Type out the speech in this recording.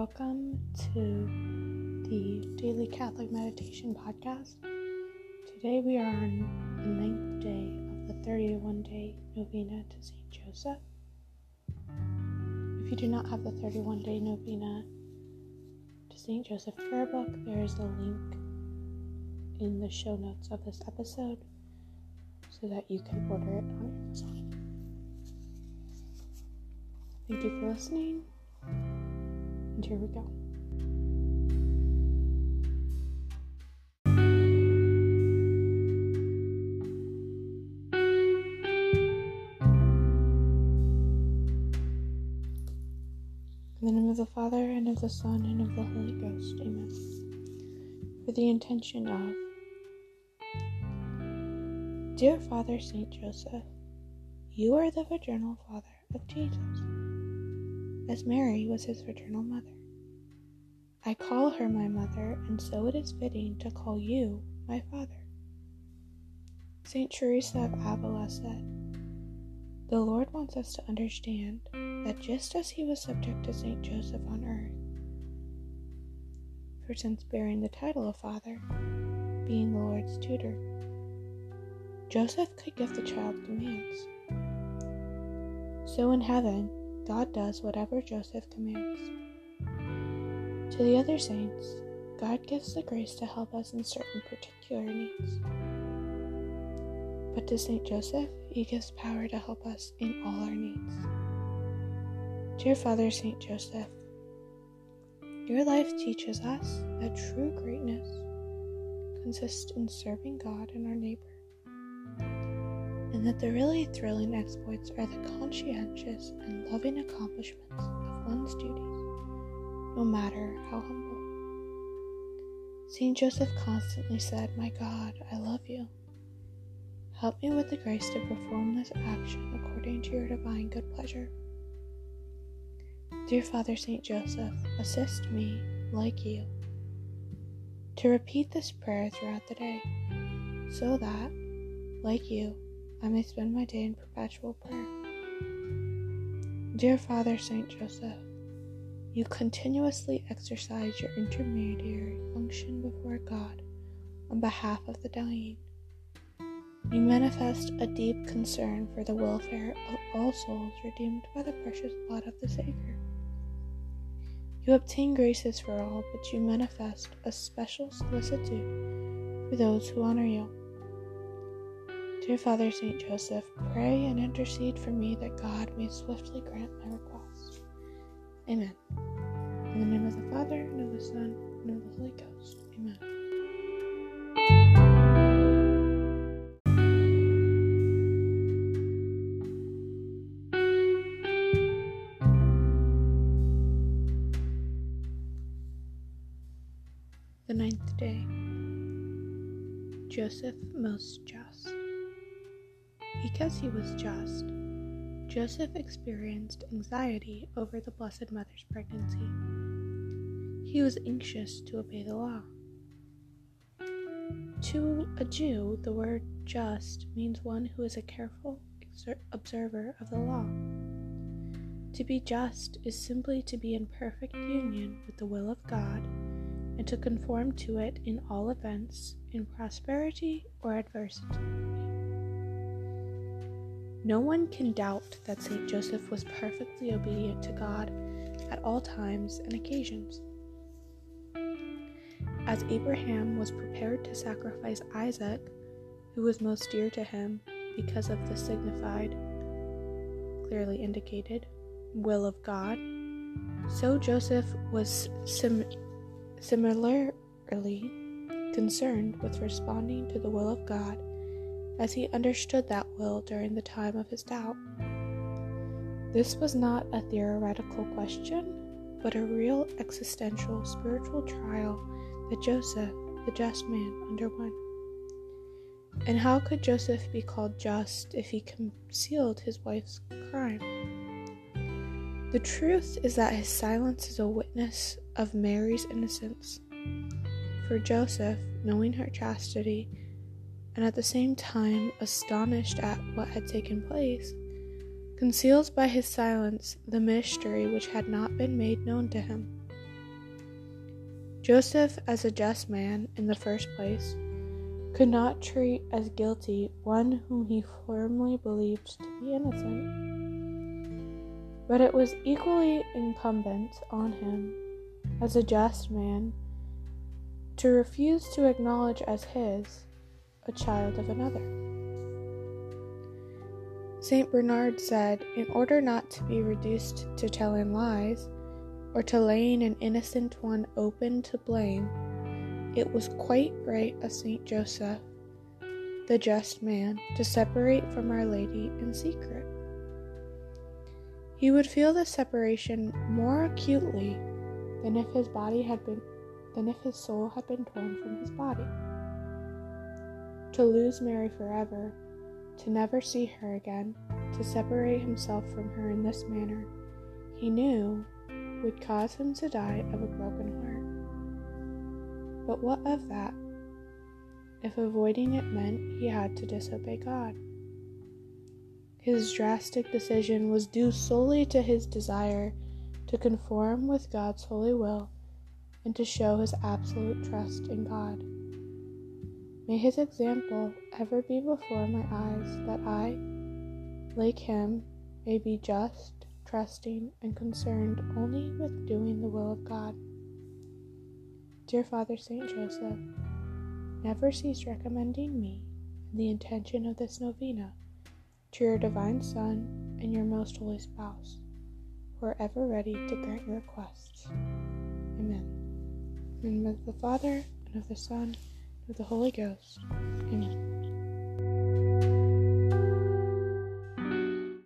welcome to the Daily Catholic Meditation Podcast. Today we are on the ninth day of the 31 day novena to St. Joseph. If you do not have the 31 day novena to St. Joseph prayer book, there is a link in the show notes of this episode so that you can order it on Amazon. Thank you for listening, and here we go. In the name of the Father, and of the Son, and of the Holy Ghost. Amen. For the intention of Dear Father Saint Joseph, you are the fraternal father of Jesus, as Mary was his fraternal mother. I call her my mother, and so it is fitting to call you my father. Saint Teresa of Avila said, The Lord wants us to understand that just as he was subject to Saint Joseph on earth, for since bearing the title of father, being the Lord's tutor, Joseph could give the child commands. So in heaven, God does whatever Joseph commands. To the other saints, God gives the grace to help us in certain particular needs. But to Saint Joseph, he gives power to help us in all our needs. Dear Father Saint Joseph, your life teaches us that true greatness consists in serving God and our neighbor and that the really thrilling exploits are the conscientious and loving accomplishments of one's duties, no matter how humble. St. Joseph constantly said, My God, I love you. Help me with the grace to perform this action according to your divine good pleasure. Dear Father St. Joseph, assist me, like you, to repeat this prayer throughout the day, so that, like you, I may spend my day in perpetual prayer. Dear Father Saint Joseph, you continuously exercise your intermediary function before God on behalf of the dying. You manifest a deep concern for the welfare of all souls redeemed by the precious blood of the Savior. You obtain graces for all, but you manifest a special solicitude for those who honor you. Dear Father Saint Joseph, pray and intercede for me that God may swiftly grant my request. Amen. In the name of the Father, and of the Son, and of the Holy Ghost. Amen. The ninth day. Joseph most just. Because he was just, Joseph experienced anxiety over the Blessed Mother's pregnancy. He was anxious to obey the law. To a Jew, the word just means one who is a careful observer of the law. To be just is simply to be in perfect union with the will of God and to conform to it in all events, in prosperity or adversity. No one can doubt that St. Joseph was perfectly obedient to God at all times and occasions. As Abraham was prepared to sacrifice Isaac, who was most dear to him because of the signified, clearly indicated, will of God, so Joseph was sim- similarly concerned with responding to the will of God as he understood that will during the time of his doubt. This was not a theoretical question, but a real existential spiritual trial that Joseph, the just man, underwent. And how could Joseph be called just if he concealed his wife's crime? The truth is that his silence is a witness of Mary's innocence. For Joseph, knowing her chastity, and at the same time astonished at what had taken place, conceals by his silence the mystery which had not been made known to him. Joseph, as a just man in the first place, could not treat as guilty one whom he firmly believed to be innocent. But it was equally incumbent on him, as a just man, to refuse to acknowledge as his a child of another. St. Bernard said, In order not to be reduced to telling lies, or to laying an innocent one open to blame, it was quite right of St. Joseph, the just man, to separate from Our Lady in secret. He would feel the separation more acutely than if his body had been than if his soul had been torn from his body. To lose Mary forever, to never see her again, to separate himself from her in this manner, he knew would cause him to die of a broken heart. But what of that, if avoiding it meant he had to disobey God? His drastic decision was due solely to his desire to conform with God's holy will and to show his absolute trust in God. May his example ever be before my eyes that I, like him, may be just, trusting, and concerned only with doing the will of God. Dear Father St. Joseph, never cease recommending me and the intention of this novena to your divine Son and your most holy spouse, who are ever ready to grant your requests. Amen. In the Father, and of the Son, with the Holy Ghost. Amen.